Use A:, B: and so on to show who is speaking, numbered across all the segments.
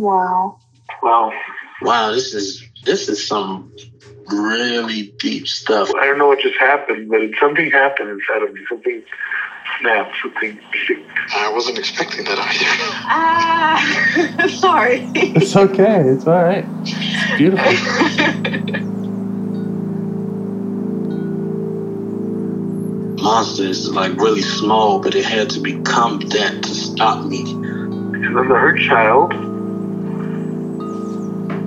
A: Wow.
B: Wow.
C: Wow, this is this is some really deep stuff.
B: I don't know what just happened, but something happened inside of me. Something snapped. Something.
D: I wasn't expecting that either.
A: Ah, sorry.
E: It's okay. It's all right. It's beautiful.
C: Monsters is like really small, but it had to become that to stop me.
B: Because I'm the hurt child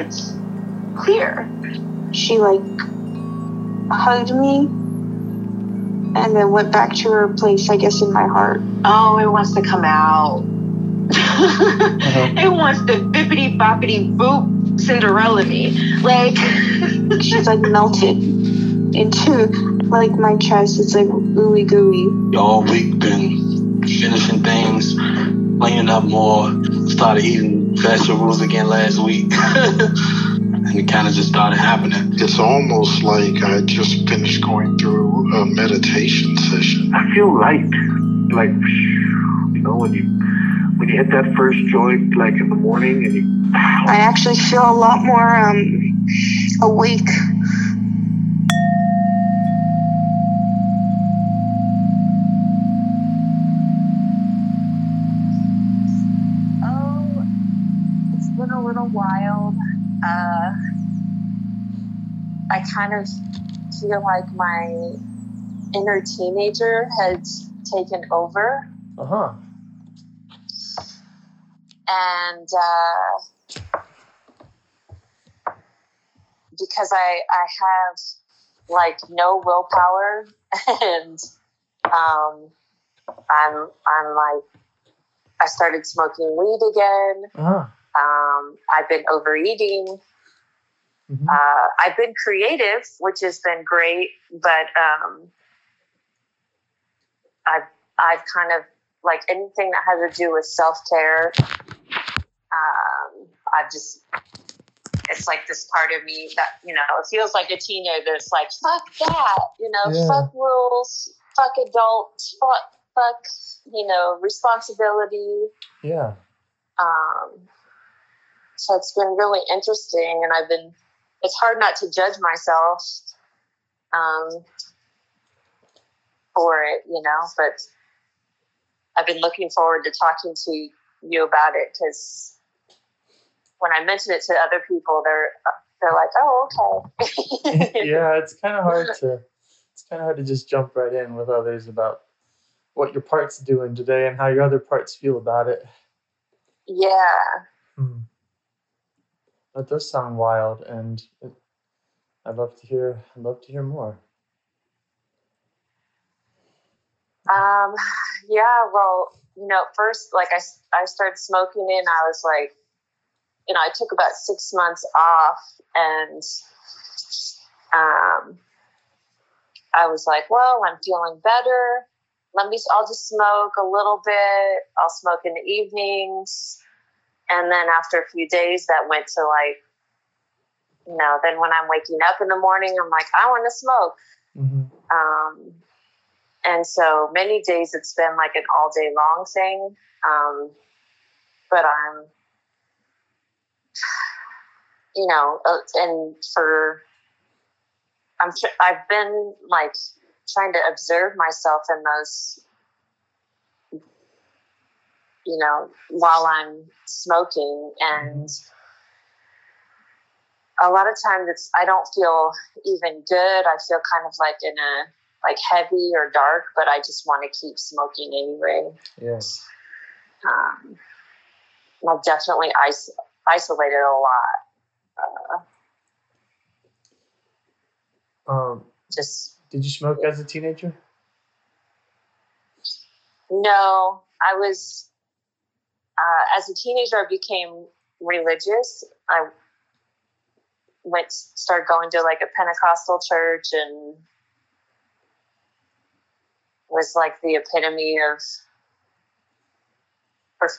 A: It's clear. She like hugged me and then went back to her place, I guess, in my heart.
F: Oh, it wants to come out.
E: Uh-huh.
F: It wants to bippity boppity boop Cinderella me. Like,
A: She's like melted into like my chest. It's like ooey gooey.
C: Y'all week been finishing things, cleaning up more, started eating vegetables again last week. and it kind of just started happening.
D: It's almost like I just finished going through a meditation session.
B: I feel light. Like, you know, when you when you hit that first joint, like in the morning, and you
A: I actually feel a lot more um awake.
G: Wild. Uh, I kind of feel like my inner teenager has taken over,
E: Uh huh.
G: and uh, because I I have like no willpower, and um, I'm I'm like I started smoking weed again.
E: Uh huh.
G: Um, I've been overeating.
E: Mhm.
G: Uh, I've been creative, which has been great, but um, I've I've kind of like anything that has to do with self care. Um, I've just it's like this part of me that you know it feels like a teenager. It's like fuck that, you know,
E: Yeah.
G: fuck rules, fuck adults, fuck fuck you know responsibility.
E: Yeah.
G: Um, so it's been really interesting, and I've been. It's hard not to judge myself um, for it, you know. But I've been looking forward to talking to you about it because when I mention it to other people, they're they're like, "Oh, okay."
E: yeah, it's kind of hard to it's kind of hard to just jump right in with others about what your part's doing today and how your other parts feel about it.
G: yeah.
E: Hmm. That does sound wild, and it, I'd love to hear. I'd love to hear more.
G: Um, yeah, well, you know, first, like I, I started smoking and I was like, you know, I took about six months off and, um, I was like, well, I'm feeling better. Let me, I'll just smoke a little bit. I'll smoke in the evenings. And then after a few days, that went to like, you know, then when I'm waking up in the morning, I'm like, I want to smoke.
E: hmm
G: Um, and so many days it's been like an all day long thing. Um, but I'm, you know, uh, and for, I'm, I've been like trying to observe myself in those, you know, while I'm smoking and a lot of times it's, I don't feel even good. I feel kind of like in a, like heavy or dark, but I just want to keep smoking anyway.
E: Yes.
G: Um, I've definitely is- isolated a lot. Uh,
E: Um.
G: just
E: Did you smoke as a teenager?
G: No, I was. Uh, as a teenager, I became religious. I went started going to like a Pentecostal church and was like the epitome of,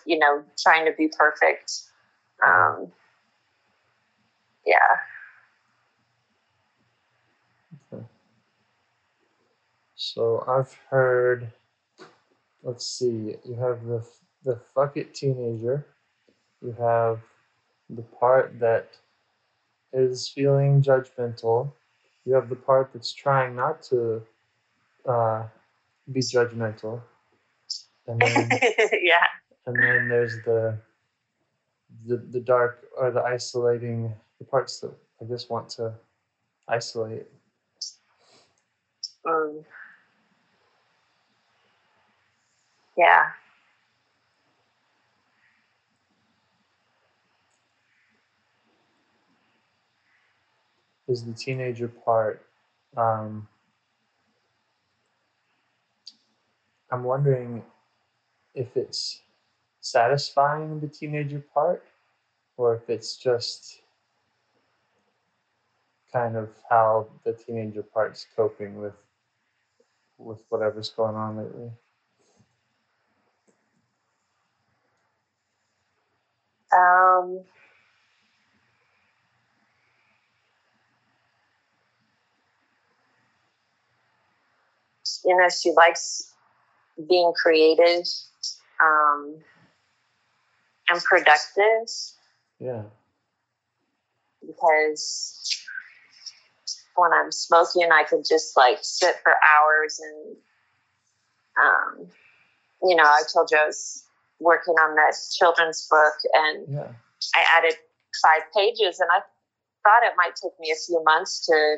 G: you know, trying to be perfect. Um, yeah.
E: So I've heard. Let's see. You have the the fuck it teenager. You have the part that is feeling judgmental. You have the part that's trying not to uh, be judgmental, and then
G: yeah.
E: and then there's the the the dark or the isolating the parts that I just want to isolate.
G: Um, yeah.
E: Is the teenager part. Um, I'm wondering if it's satisfying the teenager part, or if it's just kind of how the teenager part's coping with with whatever's going on lately.
G: Um, you know, she likes being creative um, and productive.
E: Yeah,
G: because when I'm smoking, I could just like sit for hours and, um, you know, I told you I was working on that children's book and
E: yeah,
G: I added five pages, and I thought it might take me a few months to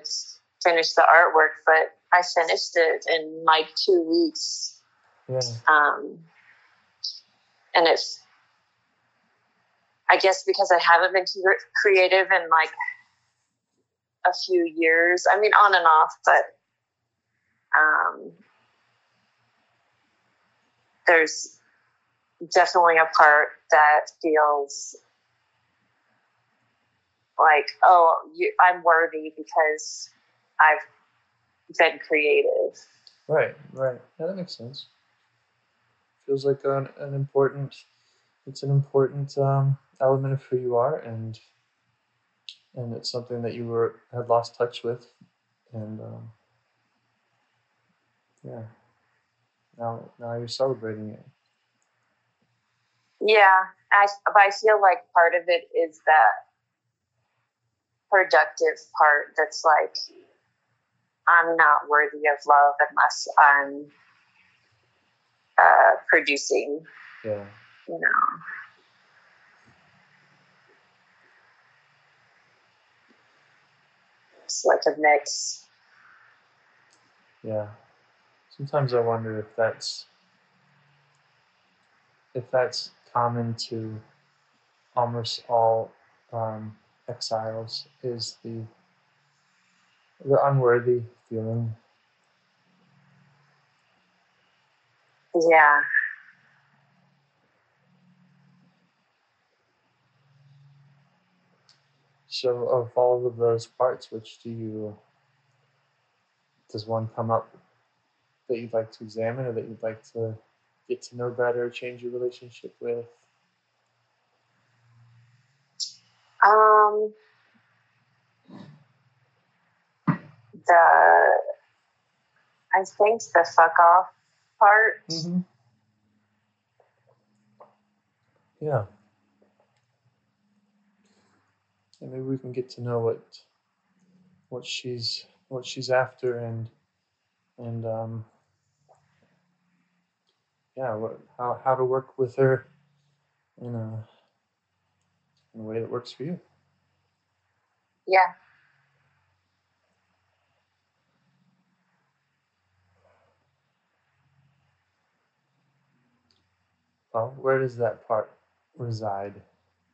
G: finish the artwork, but I finished it in like two weeks.
E: yeah,
G: Um, and it's, I guess, because I haven't been too creative in like a few years. I mean, on and off, but um, there's definitely a part that feels like, oh, you, I'm worthy because I've been creative.
E: right, right. Yeah, that makes sense. Feels like an, an important, it's an important um, element of who you are, and and it's something that you were had lost touch with, and um, yeah, now now you're celebrating it.
G: Yeah, I, but I feel like part of it is that productive part that's like, I'm not worthy of love unless I'm uh, producing,
E: Yeah,
G: you know. It's like a mix.
E: yeah. Sometimes I wonder if that's if that's common to almost all um, exiles is the the unworthy feeling.
G: Yeah.
E: So, of all of those parts, which do you does one come up that you'd like to examine, or that you'd like to get to know better, or change your relationship with?
G: Um, the I think the fuck off part.
E: Mm-hmm. Yeah. And maybe we can get to know what what she's what she's after and and um yeah, what how how to work with her in a in a way that works for you.
G: Yeah.
E: Well, where does that part reside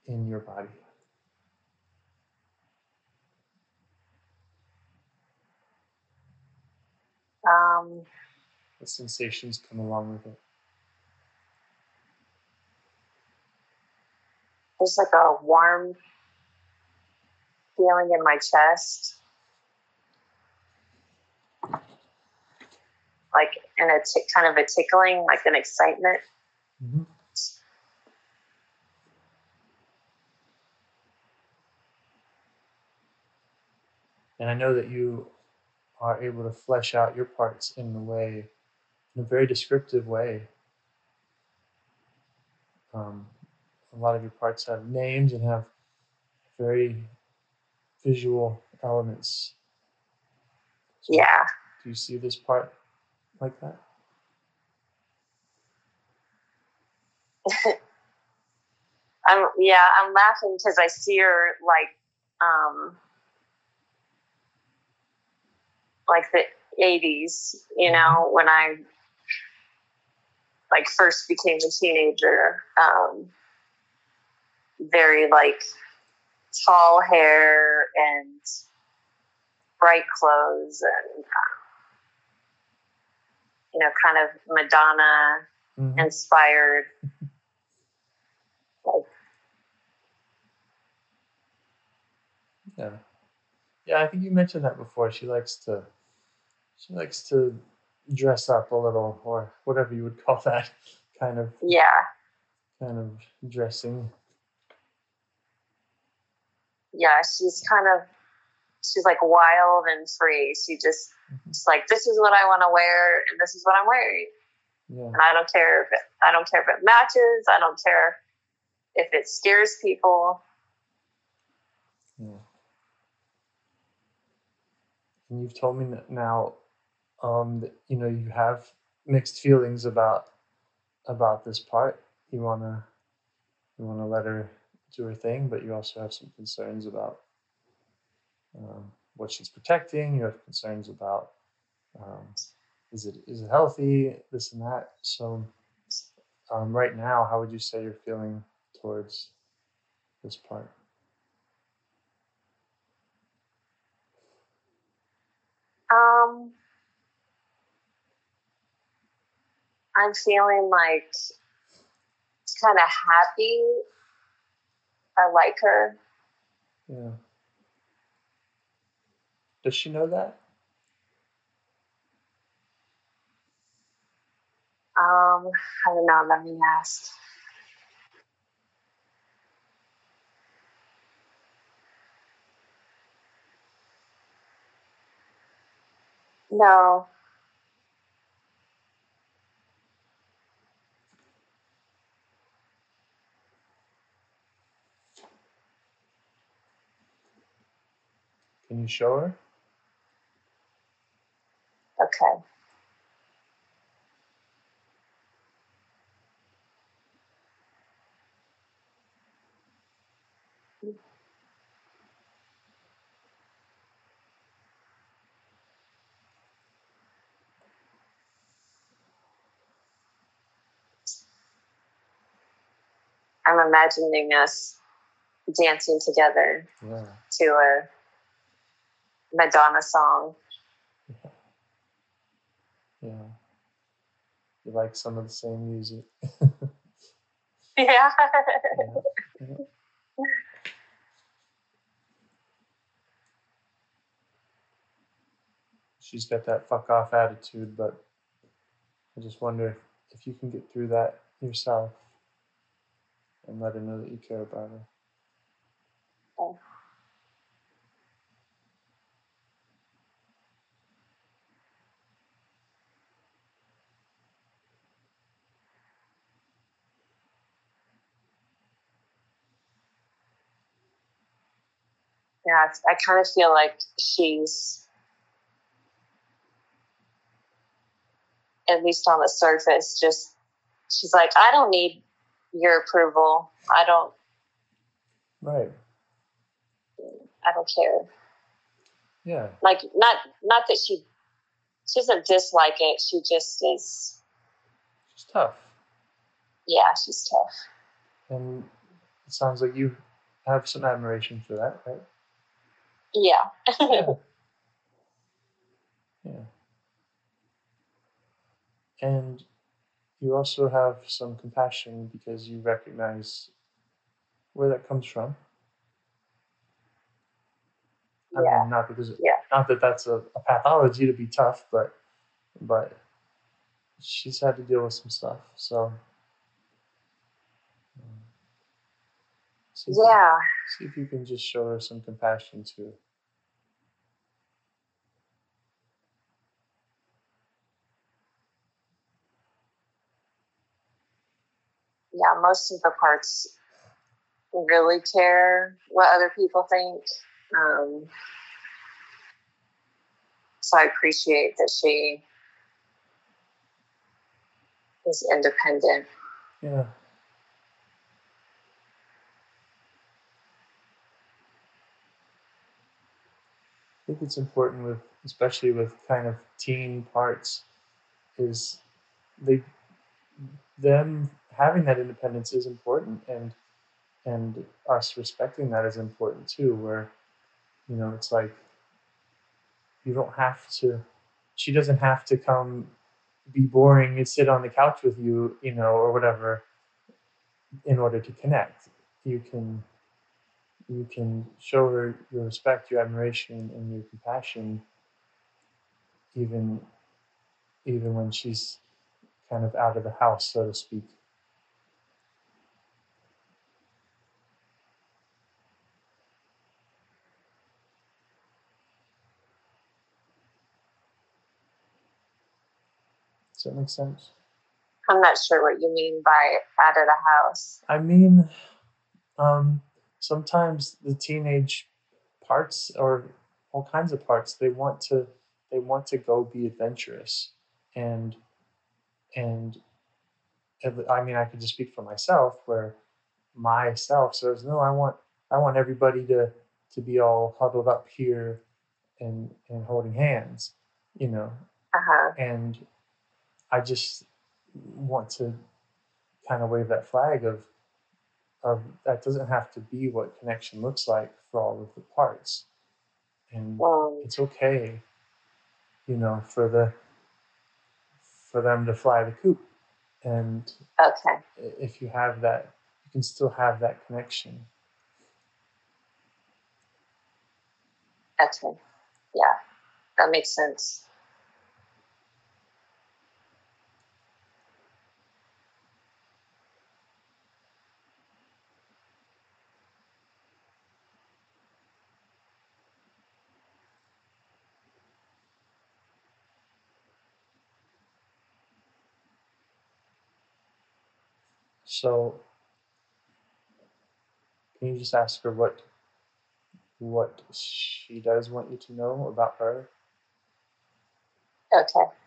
E: in your body?
G: Um,
E: The sensations come along with it.
G: there's like a warm feeling in my chest. Like and a kind of a tickling, like an excitement.
E: Mm-hmm. And I know that you are able to flesh out your parts in a way, in a very descriptive way. Um, a lot of your parts have names and have very visual elements. So
G: Yeah.
E: Do you see this part like that?
G: I'm yeah, I'm laughing because I see her like um like the eighties, you know, when I like first became a teenager. Um very like tall hair and bright clothes and uh, you know, kind of Madonna
E: Mhm.
G: inspired. Like
E: Yeah. Yeah, I think you mentioned that before. She likes to she likes to dress up a little or whatever you would call that kind of
G: yeah.
E: kind of dressing.
G: yeah, she's kind of she's like wild and free. She just mm-hmm. it's like this is what I want to wear and this is what I'm wearing.
E: Yeah.
G: And I don't care if it, I don't care if it matches. I don't care if it scares people.
E: Yeah. And you've told me that now um that you know you have mixed feelings about about this part. You wanna you wanna let her do her thing, but you also have some concerns about um, what she's protecting. You have concerns about um, is it is it healthy, this and that. So um, right now, how would you say you're feeling towards this part?
G: Um, I'm feeling like kind of happy. I like her.
E: Yeah. Does she know that?
G: Um, I don't know. Let me ask. No.
E: Can you show her?
G: Okay. I'm imagining us dancing together
E: Yeah.
G: to a Madonna song.
E: Yeah. You like some of the same music.
G: Yeah.
E: Yeah. She's got that fuck off attitude, but I just wonder if you can get through that yourself and let her know that you care about her.
G: Oh. Yeah, I kind of feel like she's, at least on the surface, just she's like, I don't need your approval. I don't,
E: Right.
G: I don't care.
E: Yeah.
G: Like, not, not that she, she doesn't dislike it. She just is,
E: She's tough.
G: yeah, she's tough.
E: And it sounds like you have some admiration for that, right?
G: Yeah.
E: Yeah. yeah. and you also have some compassion because you recognize where that comes from. I
G: Yeah.
E: mean, not because
G: Yeah.
E: not that that's a, a pathology to be tough, but but she's had to deal with some stuff. So see if
G: Yeah.
E: see if you can just show her some compassion too.
G: Yeah. Most of the parts really care what other people think. Um, so I appreciate that she is independent.
E: Yeah. Think it's important with, especially with kind of teen parts, is they, them having that independence is important, and and us respecting that is important too. Where, you know, it's like you don't have to. She doesn't have to come be boring and sit on the couch with you, you know, or whatever, in order to connect. You can you can show her your respect, your admiration, and your compassion, even even when she's kind of out of the house, so to speak. Does that make sense?
G: I'm not sure what you mean by out of the house.
E: I mean, um, sometimes the teenage parts or all kinds of parts they want to they want to go be adventurous and and I mean I could just speak for myself where myself says no I want I want everybody to to be all huddled up here and and holding hands you know
G: Uh huh.
E: and I just want to kind of wave that flag of of that doesn't have to be what connection looks like for all of the parts, and
G: Um,
E: it's okay, you know, for the for them to fly the coop, and
G: okay.
E: if you have that, you can still have that connection.
G: Okay. Yeah. That makes sense.
E: So, can you just ask her what what she does want you to know about her?
G: Okay.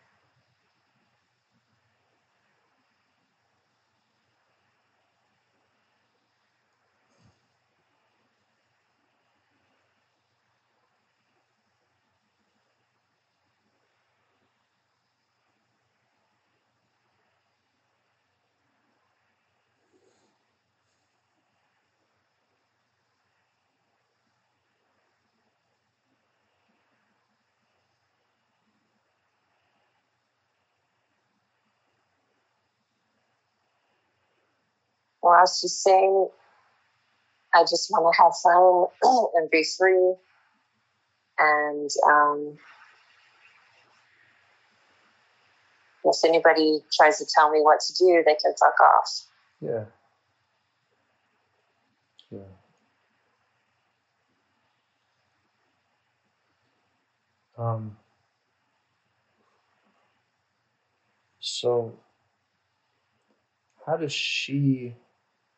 G: Was just saying, I just want to have fun and be free. And um, if anybody tries to tell me what to do, they can fuck off.
E: Yeah. Yeah. Um, so, how does she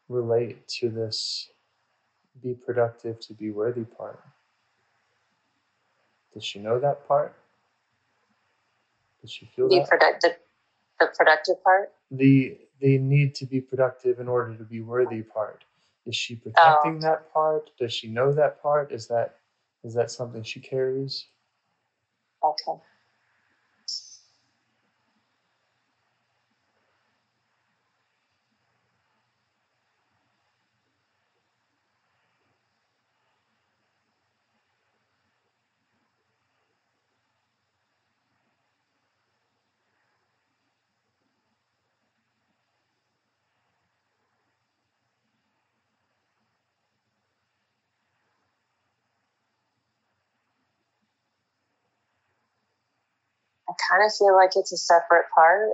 E: relate to this be productive to be worthy part? Does she know that part? Does she feel
G: Be
E: that?
G: productive. The productive part.
E: the the need to be productive in order to be worthy part is she protecting oh. that part does she know that part is that is that something she carries
G: Okay. Kind of feel like it's a separate part.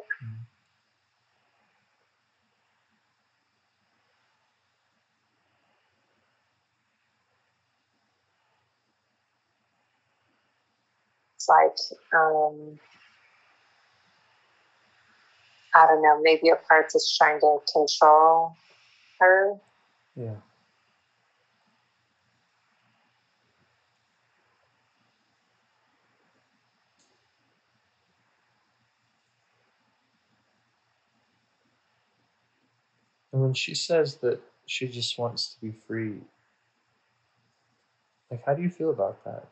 G: It's like, um, I don't know, maybe a part that's trying to control her.
E: Yeah. And when she says that she just wants to be free, like, how do you feel about that?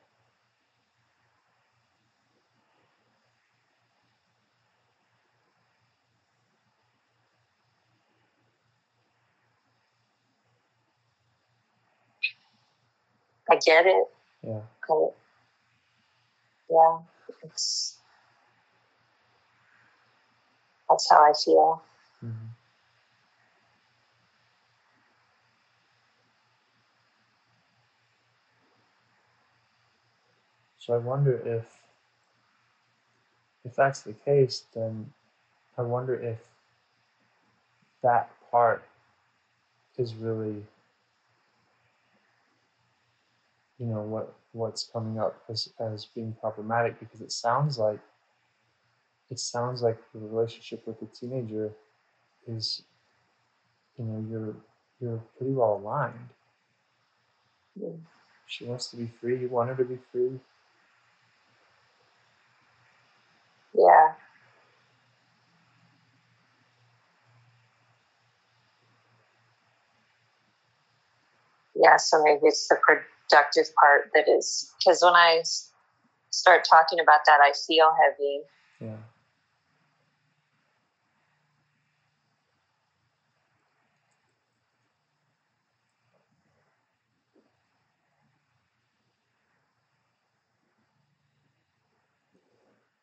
G: I get it.
E: Yeah.
G: Yeah, it's that's how I feel.
E: Mhm. So I wonder if if that's the case, then I wonder if that part is really you know what what's coming up as as being problematic because it sounds like it sounds like the relationship with the teenager is you know you're you're pretty well aligned
G: Mm.
E: she wants to be free you want her to be free
G: Yeah. Yeah, so maybe it's the productive part that is because when I start talking about that, I feel heavy.
E: yeah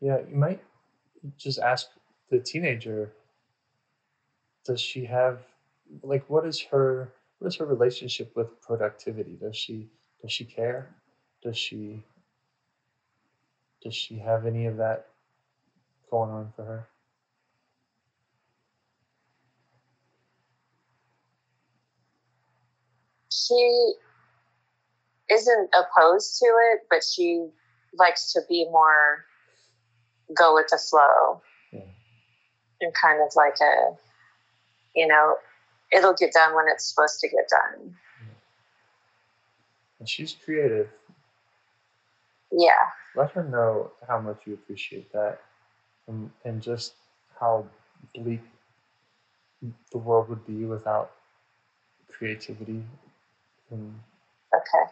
E: yeah you might just ask the teenager does she have like what is her what is her relationship with productivity? Does she does she care? Does she does she have any of that going on for her?
G: She isn't opposed to it, but she likes to be more go with the flow
E: yeah
G: and kind of like a, you know, it'll get done when it's supposed to get done.
E: and she's creative
G: Yeah.
E: let her know how much you appreciate that and, and just how bleak the world would be without creativity and
G: Okay.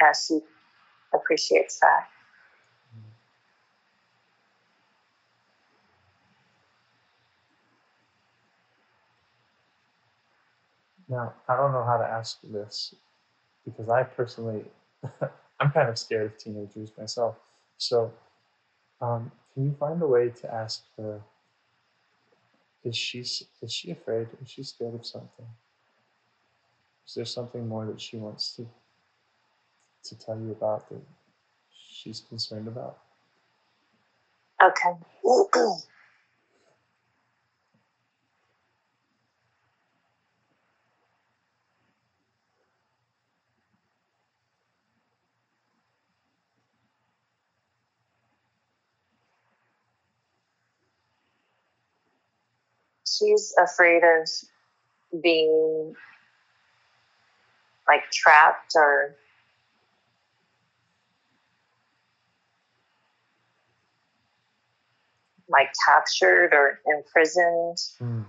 G: Yeah, she appreciates that.
E: Now, I don't know how to ask this because I personally, I'm kind of scared of teenagers myself. So, um, can you find a way to ask her? Is she is she afraid? Is she scared of something? Is there something more that she wants to to tell you about that she's concerned about?
G: Okay. She's afraid of being like trapped or like captured or imprisoned.
E: Hmm.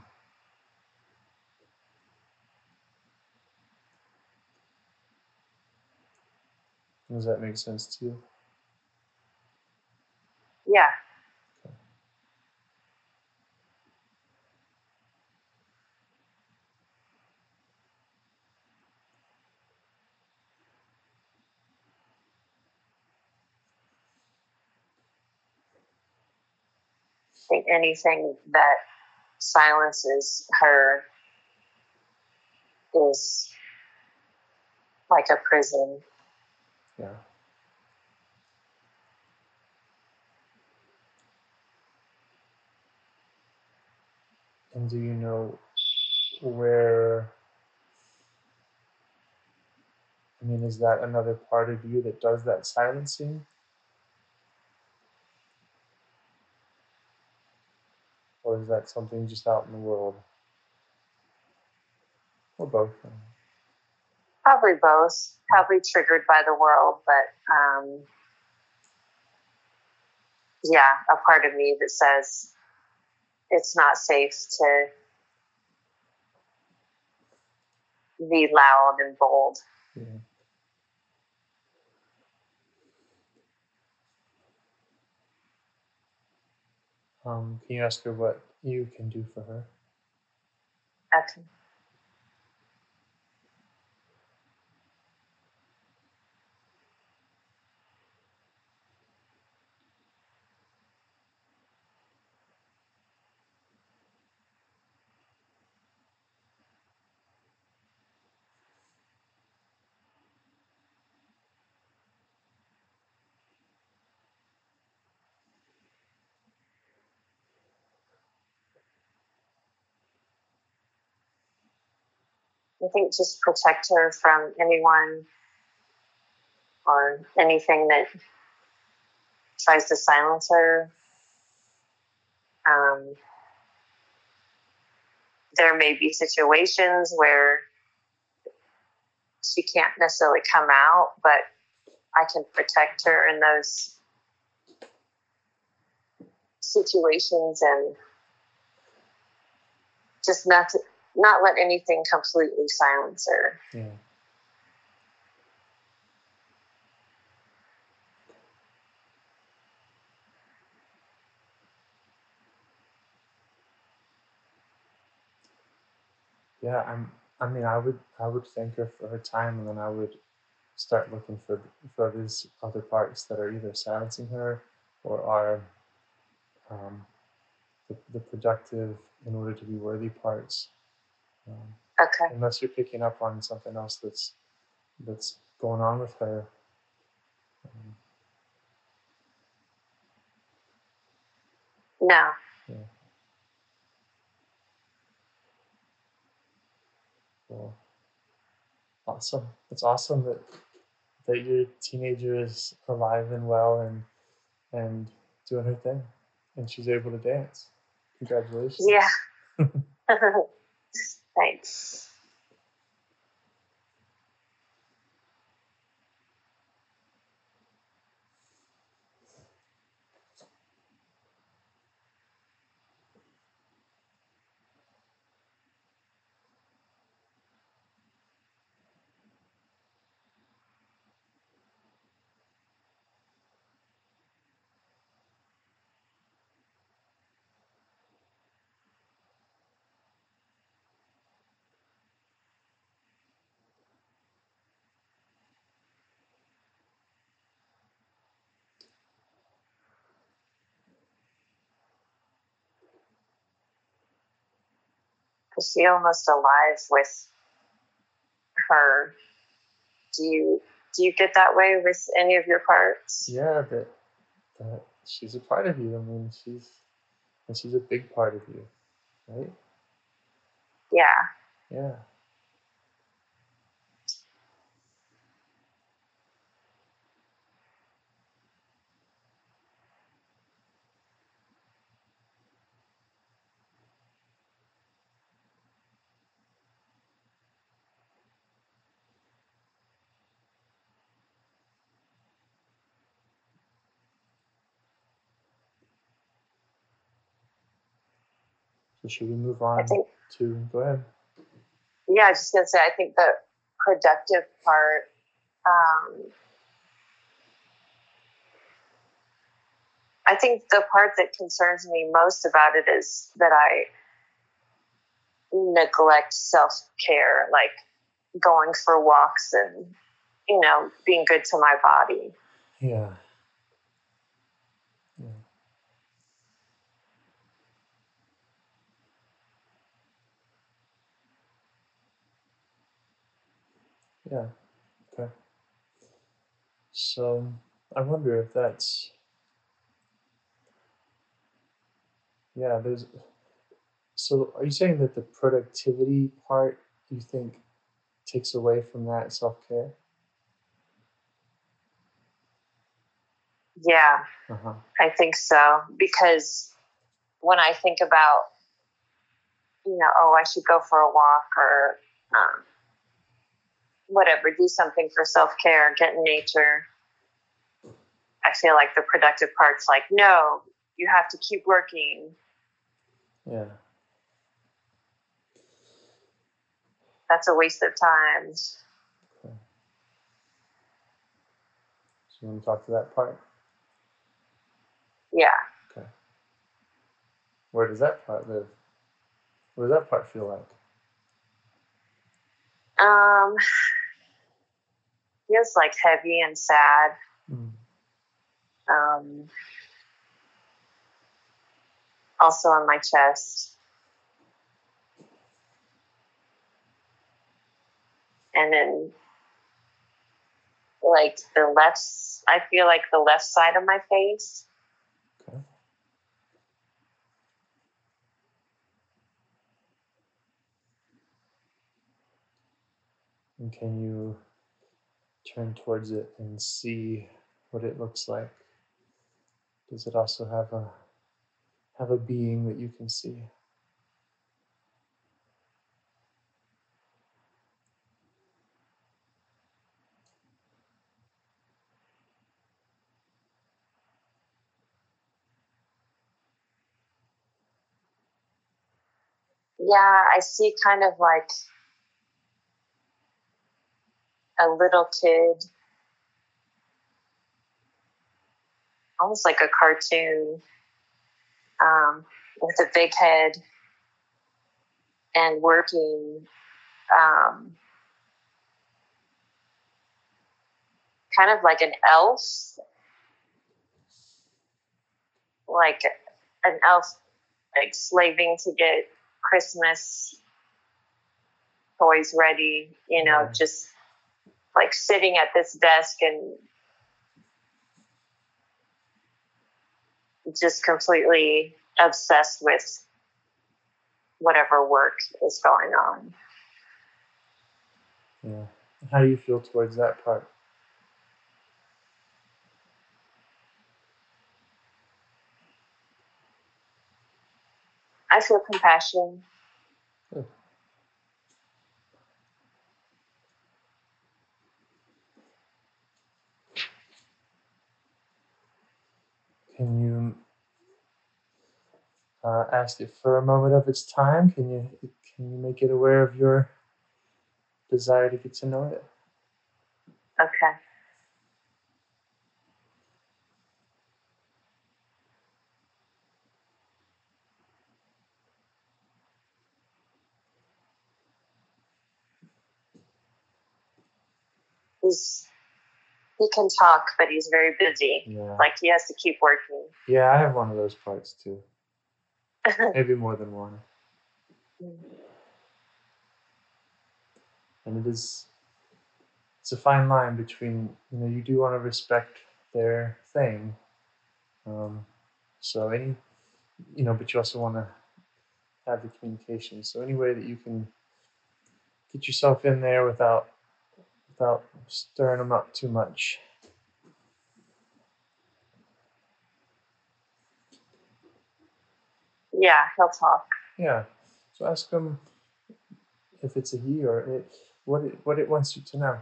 E: Does that make sense to you?
G: Yeah. Think anything that silences her is like a prison.
E: Yeah. And do you know where? I mean, is that another part of you that does that silencing? Or is that something just out in the world? Or both?
G: Probably both. Probably triggered by the world, but um, yeah, a part of me that says it's not safe to be loud and bold.
E: Yeah. Um, can you ask her what you can do for her?
G: Okay. I think just protect her from anyone or anything that tries to silence her. Um, there may be situations where she can't necessarily come out, but I can protect her in those situations and just not to, not let anything completely silence her.
E: Yeah. Yeah, I'm. I mean, I would. I would thank her for her time, and then I would start looking for for these other parts that are either silencing her or are um, the, the productive in order to be worthy parts. Um,
G: Okay.
E: unless you're picking up on something else that's that's going on with her. Um,
G: No.
E: Cool. Awesome. It's awesome that that your teenager is alive and well and and doing her thing, and she's able to dance. Congratulations.
G: Yeah. Thanks. Is she almost alive with her? Do you do you get that way with any of your parts?
E: Yeah, that that she's a part of you. I mean, she's and she's a big part of you, right?
G: Yeah.
E: Yeah. Should we move on
G: think-
E: to go ahead?
G: yeah, I was just gonna say, I think the productive part, um, I think the part that concerns me most about it is that I neglect self care, like going for walks and, you know, being good to my body.
E: Yeah. Yeah. Yeah. Okay. So I wonder if that's yeah, there's so are you saying that the productivity part you think takes away from that self care?
G: Yeah.
E: Uh-huh.
G: I think so because when I think about, you know, oh, I should go for a walk or um, whatever, do something for self care, get in nature. I feel like the productive part's like, no, you have to keep working.
E: Yeah.
G: That's a waste of time.
E: So you want to talk to that part?
G: Yeah. Okay.
E: Where does that part live? What does that part feel like?
G: Um, feels like heavy and sad.
E: Mm.
G: Um, also on my chest. And then, like the left, I feel like the left side of my face.
E: Okay. And can you turn towards it and see what it looks like? Does it also have a have a being that you can see?
G: Yeah, I see kind of like a little kid, almost like a cartoon, um, with a big head and working. Um, kind of like an elf, like an elf, like slaving to get Christmas toys ready, you know,
E: Yeah.
G: just like sitting at this desk and just completely obsessed with whatever work is going on.
E: Yeah. How do you feel towards that part?
G: I feel compassion.
E: Can you uh, ask it for a moment of its time? Can you can you make it aware of your desire to get to know it?
G: Okay. He's he can talk, but he's very busy.
E: Yeah.
G: Like he has to keep working.
E: Yeah, I have one of those parts too. Maybe more than one. And it is it's a fine line between you know you do want to respect their thing. Um, so any you know, but you also want to have the communication. So any way that you can get yourself in there without without stirring them up too much.
G: Yeah, he'll talk.
E: Yeah. So ask him if it's a he or it, what it, what it wants you to know.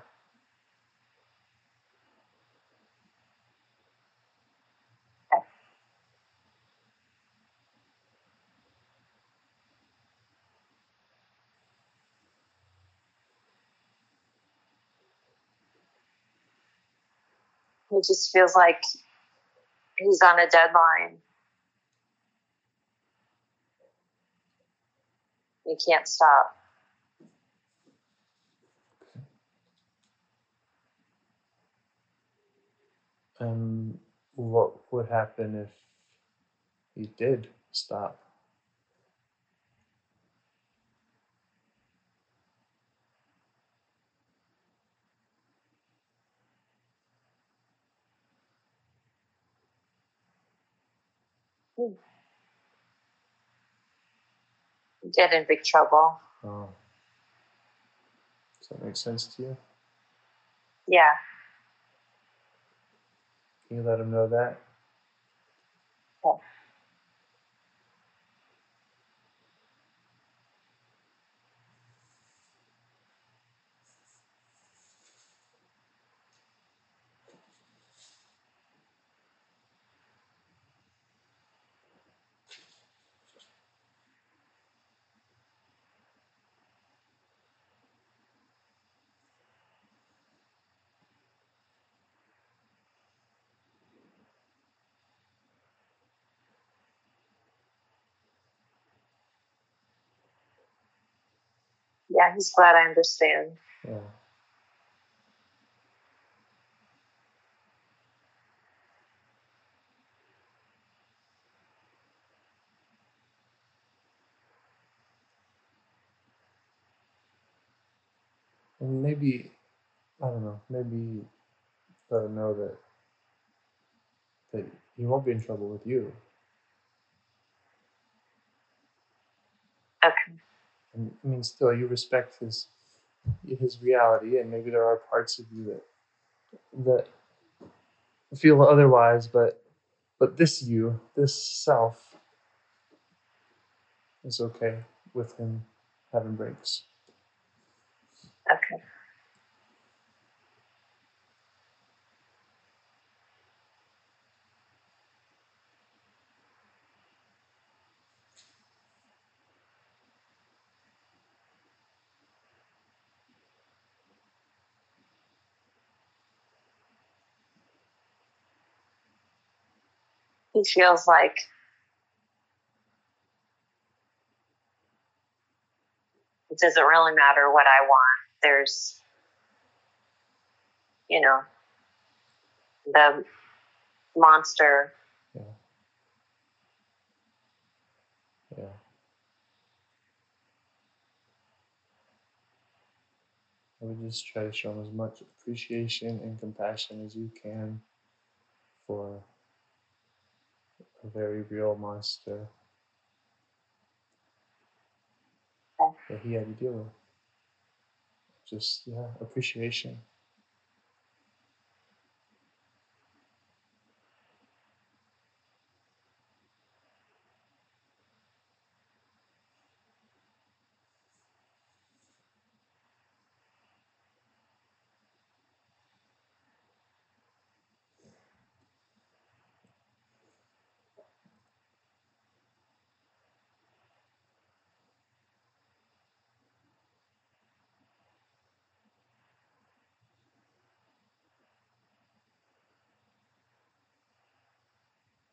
G: He just feels like he's on a deadline. You can't stop.
E: And what would happen if he did stop?
G: Get in big trouble.
E: Oh. Does that make sense to you?
G: Yeah.
E: Can you let him know that?
G: Yeah. Yeah, he's glad I understand.
E: Yeah. And maybe, I don't know, maybe let him know that that he won't be in trouble with you.
G: Okay.
E: And I mean, still, you respect his his reality, and maybe there are parts of you that that feel otherwise, but but this you, this self, is okay with him having breaks.
G: Okay. He feels like it doesn't really matter what I want. There's, you know, the monster.
E: Yeah. Yeah. I would just try to show him as much appreciation and compassion as you can for a very real monster that he had to deal with. Just, yeah, appreciation.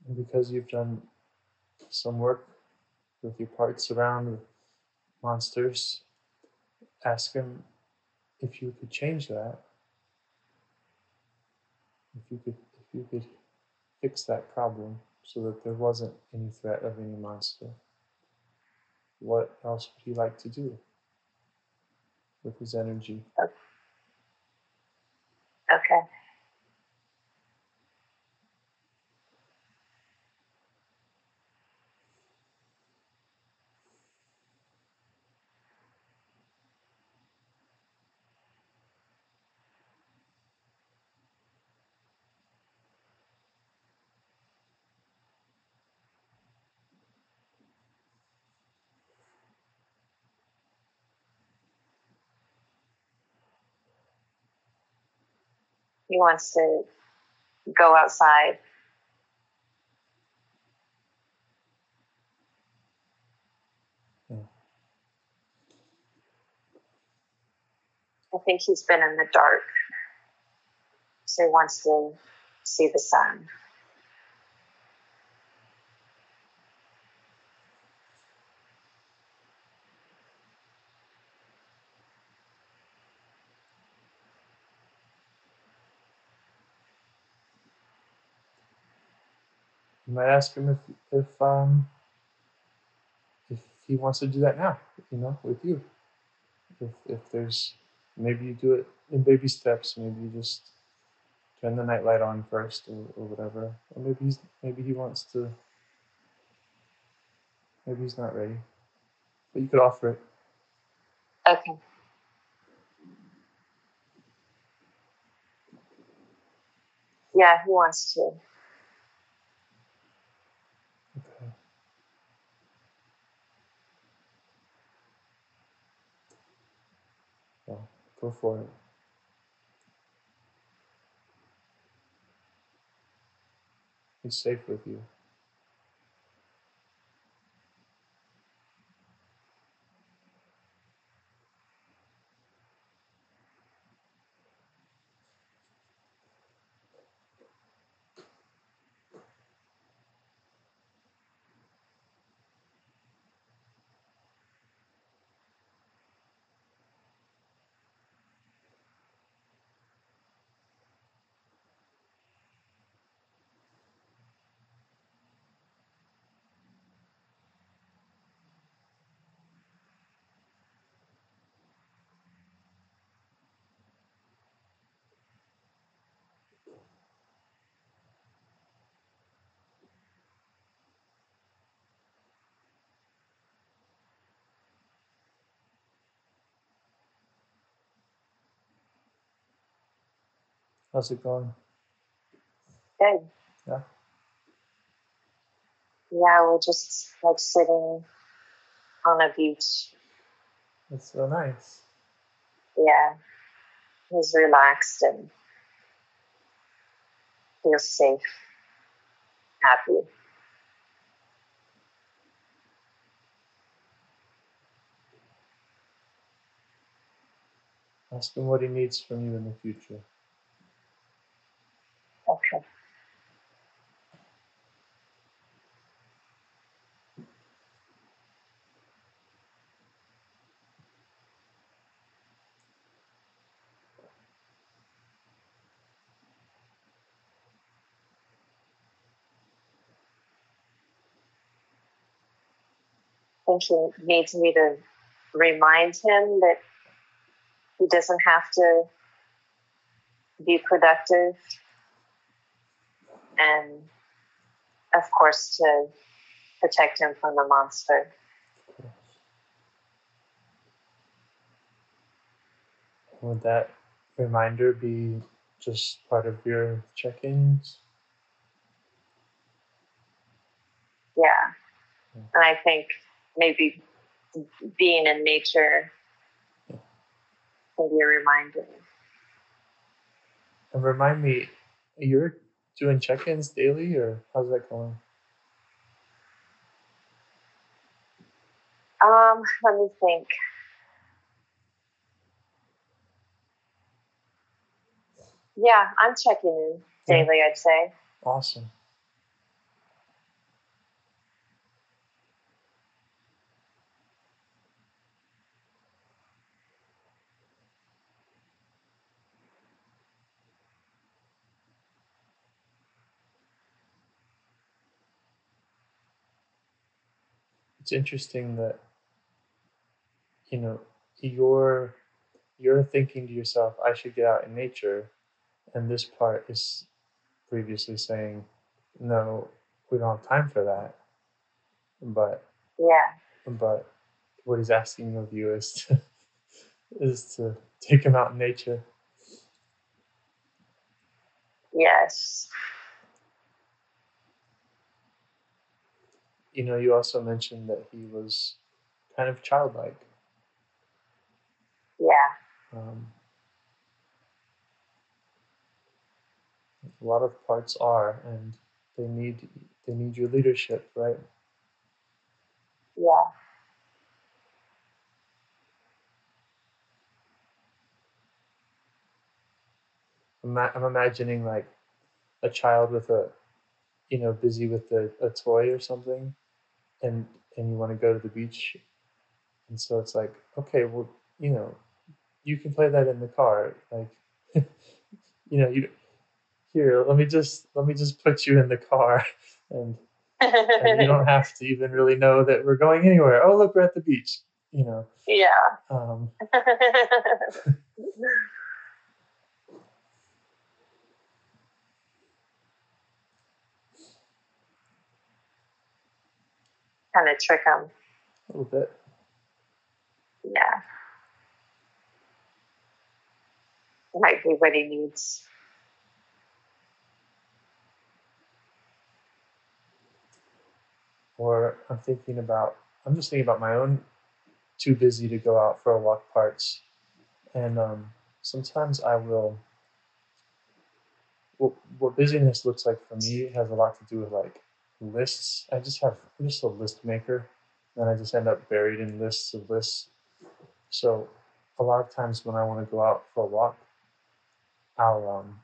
E: And because you've done some work with your parts around monsters, ask him if you could change that. If you could if you could fix that problem so that there wasn't any threat of any monster. What else would he like to do with his energy?
G: Okay. He wants to go outside. I think he's been in the dark. So he wants to see the sun.
E: Might ask him if if um if he wants to do that now, you know, with you. If if there's maybe you do it in baby steps, maybe you just turn the night light on first or, or whatever. Or maybe he's maybe he wants to maybe he's not ready. But you could offer it.
G: Okay. Yeah, he wants to.
E: Okay. Well, go for it. He's safe with you. How's it going?
G: Good.
E: Yeah.
G: Yeah, we're just like sitting on a beach.
E: That's so nice.
G: Yeah. He's relaxed and feels safe, happy.
E: Ask him what he needs from you in the future.
G: Okay. I think he needs me to remind him that he doesn't have to be productive and of course to protect him from the monster.
E: Would that reminder be just part of your check-ins?
G: Yeah. And I think maybe being in nature can be a reminder.
E: And remind me, you're doing check-ins daily, or how's that going?
G: Um, let me think. Yeah, I'm checking in daily, I'd say.
E: Awesome. It's interesting that you know you're you're thinking to yourself, I should get out in nature, and this part is previously saying, no, we don't have time for that. But
G: Yeah.
E: but what he's asking of you is to is to take him out in nature.
G: Yes.
E: You know, you also mentioned that he was kind of childlike.
G: Yeah.
E: Um, a lot of parts are, and they need they need your leadership, right?
G: Yeah.
E: I'm imagining like a child with a, you know, busy with a, a toy or something, and and you want to go to the beach, and so it's like, okay, well, you know, you can play that in the car, like, you know, you here, let me just let me just put you in the car, and and you don't have to even really know that we're going anywhere. Oh, look, we're at the beach. You know.
G: yeah.
E: Um,
G: kind of trick them.
E: a little bit.
G: Yeah. Might be what he needs.
E: Or I'm thinking about. I'm just thinking about my own. Too busy to go out for a walk parts, and um, sometimes I will. What, what busyness looks like for me has a lot to do with like lists. I just have I'm just a list maker, and I just end up buried in lists of lists. So, a lot of times when I want to go out for a walk, I'll um.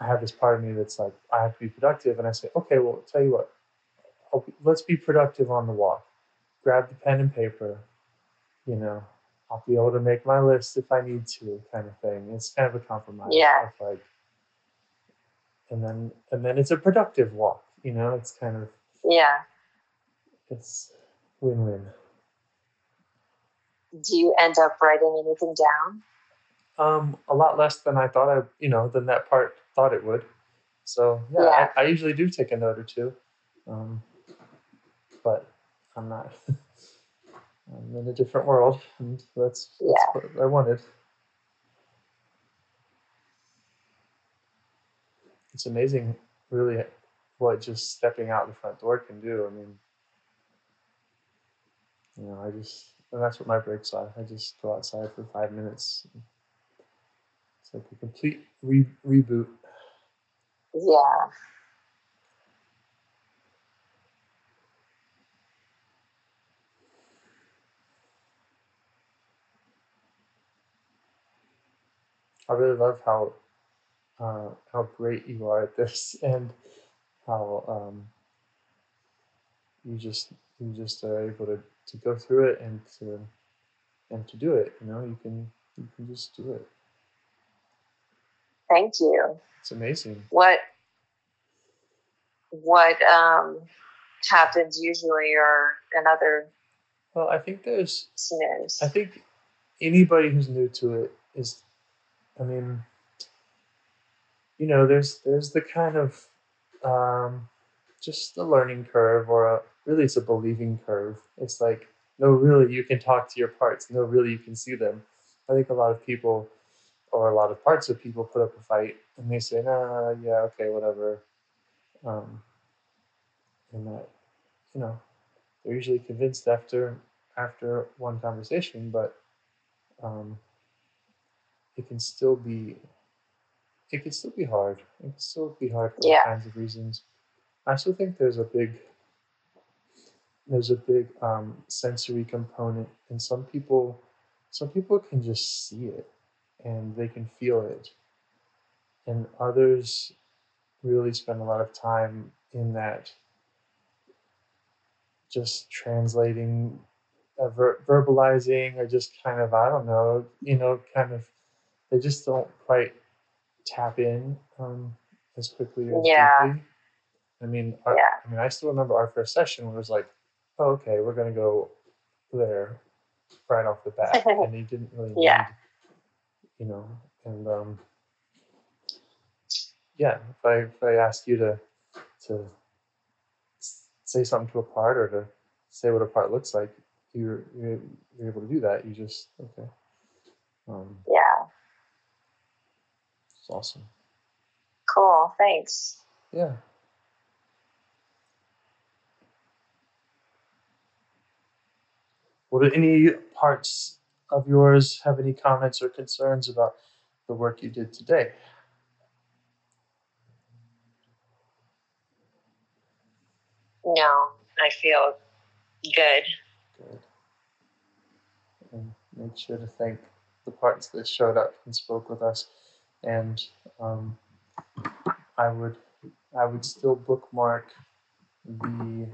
E: I have this part of me that's like I have to be productive, and I say, okay, well, tell you what, I'll, let's be productive on the walk. Grab the pen and paper. You know, I'll be able to make my list if I need to, kind of thing. It's kind of a compromise.
G: Yeah.
E: Like, and then and then it's a productive walk. You know, it's kind of
G: Yeah.
E: it's win-win.
G: Do you end up writing anything down?
E: Um, a lot less than I thought I, you know, than that part thought it would. So yeah,
G: Yeah.
E: I, I usually do take a note or two, um, but I'm not. I'm in a different world, and that's, that's
G: Yeah.
E: what I wanted. It's amazing, really, what just stepping out the front door can do. I mean, you know, I just, and that's what my breaks are. I just go outside for five minutes. It's like a complete re- reboot.
G: Yeah.
E: I really love how uh, how great you are at this, and how um, you just you just are able to, to go through it and to and to do it. You know, you can you can just do it.
G: Thank you.
E: It's amazing.
G: What what um happens usually or another
E: Well, I think there's
G: scenarios?
E: I think anybody who's new to it is, I mean, you know, there's there's the kind of um, just a learning curve, or a, really it's a believing curve. It's like no, really you can talk to your parts. No, really you can see them. I think a lot of people, or a lot of parts of people, put up a fight and they say, nah, yeah, okay, whatever. Um, and that, you know, they're usually convinced after after one conversation, but um, it can still be it could still be hard. It could still be hard for
G: Yeah.
E: all kinds of reasons. I still think there's a big there's a big um, sensory component, and some people some people can just see it and they can feel it, and others really spend a lot of time in that just translating uh, ver- verbalizing or just kind of I don't know, you know, kind of they just don't quite tap in um, as quickly as
G: Yeah.
E: deeply. I mean, our,
G: Yeah.
E: I mean, I still remember our first session where it was like, oh, okay, we're gonna go there right off the bat, and you didn't really
G: Yeah.
E: need, you know, and um, yeah, if I if I asked you to to say something to a part or to say what a part looks like, you're you're, you're able to do that. You just okay. Um,
G: yeah.
E: It's awesome.
G: Cool. Thanks.
E: Yeah. Would any parts of yours have any comments or concerns about the work you did today?
G: No, I feel good.
E: Good. And make sure to thank the parts that showed up and spoke with us. And um,
H: I would I would still bookmark the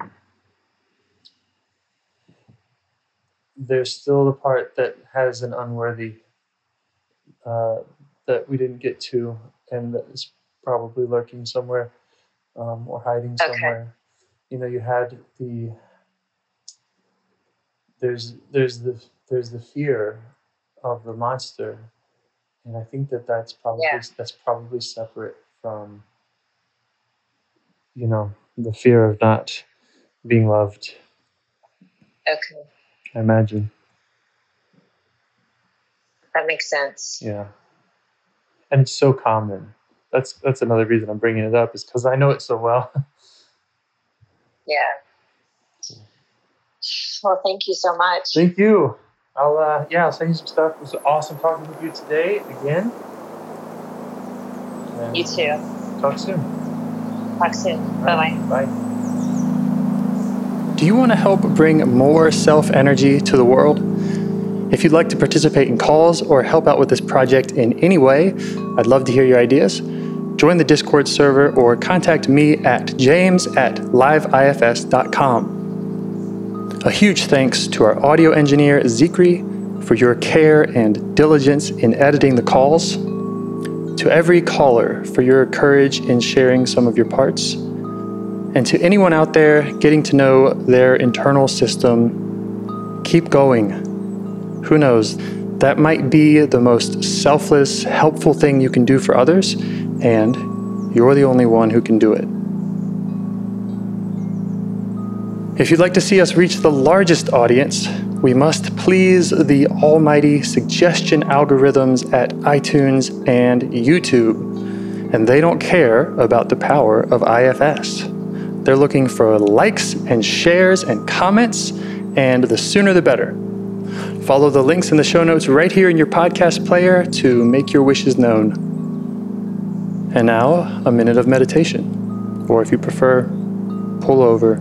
H: there's still the part that has an unworthy uh, that we didn't get to and that is probably lurking somewhere um, or hiding somewhere.
G: Okay.
H: somewhere. You know, you had the there's there's the there's the fear of the monster, and I think that that's probably
G: Yeah.
H: that's probably separate from you know the fear of not being loved.
G: Okay.
H: I imagine.
G: That makes sense.
H: Yeah. And it's so common. That's that's another reason I'm bringing it up is because I know it so well.
G: Yeah. Well, thank you so much.
H: Thank you. I'll uh, yeah, I'll send you some stuff. It was awesome talking with you today again. And
G: You too.
H: Talk soon.
G: Talk soon. Bye bye.
H: Bye.
E: Do you want to help bring more self energy to the world? If you'd like to participate in calls or help out with this project in any way, I'd love to hear your ideas. Join the Discord server or contact me at james at liveifs.com. A huge thanks to our audio engineer, Zikri, for your care and diligence in editing the calls. To every caller for your courage in sharing some of your parts. And to anyone out there getting to know their internal system, keep going. Who knows? That might be the most selfless, helpful thing you can do for others, and you're the only one who can do it. If you'd like to see us reach the largest audience, we must please the almighty suggestion algorithms at iTunes and YouTube. And they don't care about the power of IFS. They're looking for likes and shares and comments, and the sooner the better. Follow the links in the show notes right here in your podcast player to make your wishes known. And now, a minute of meditation. Or if you prefer, pull over.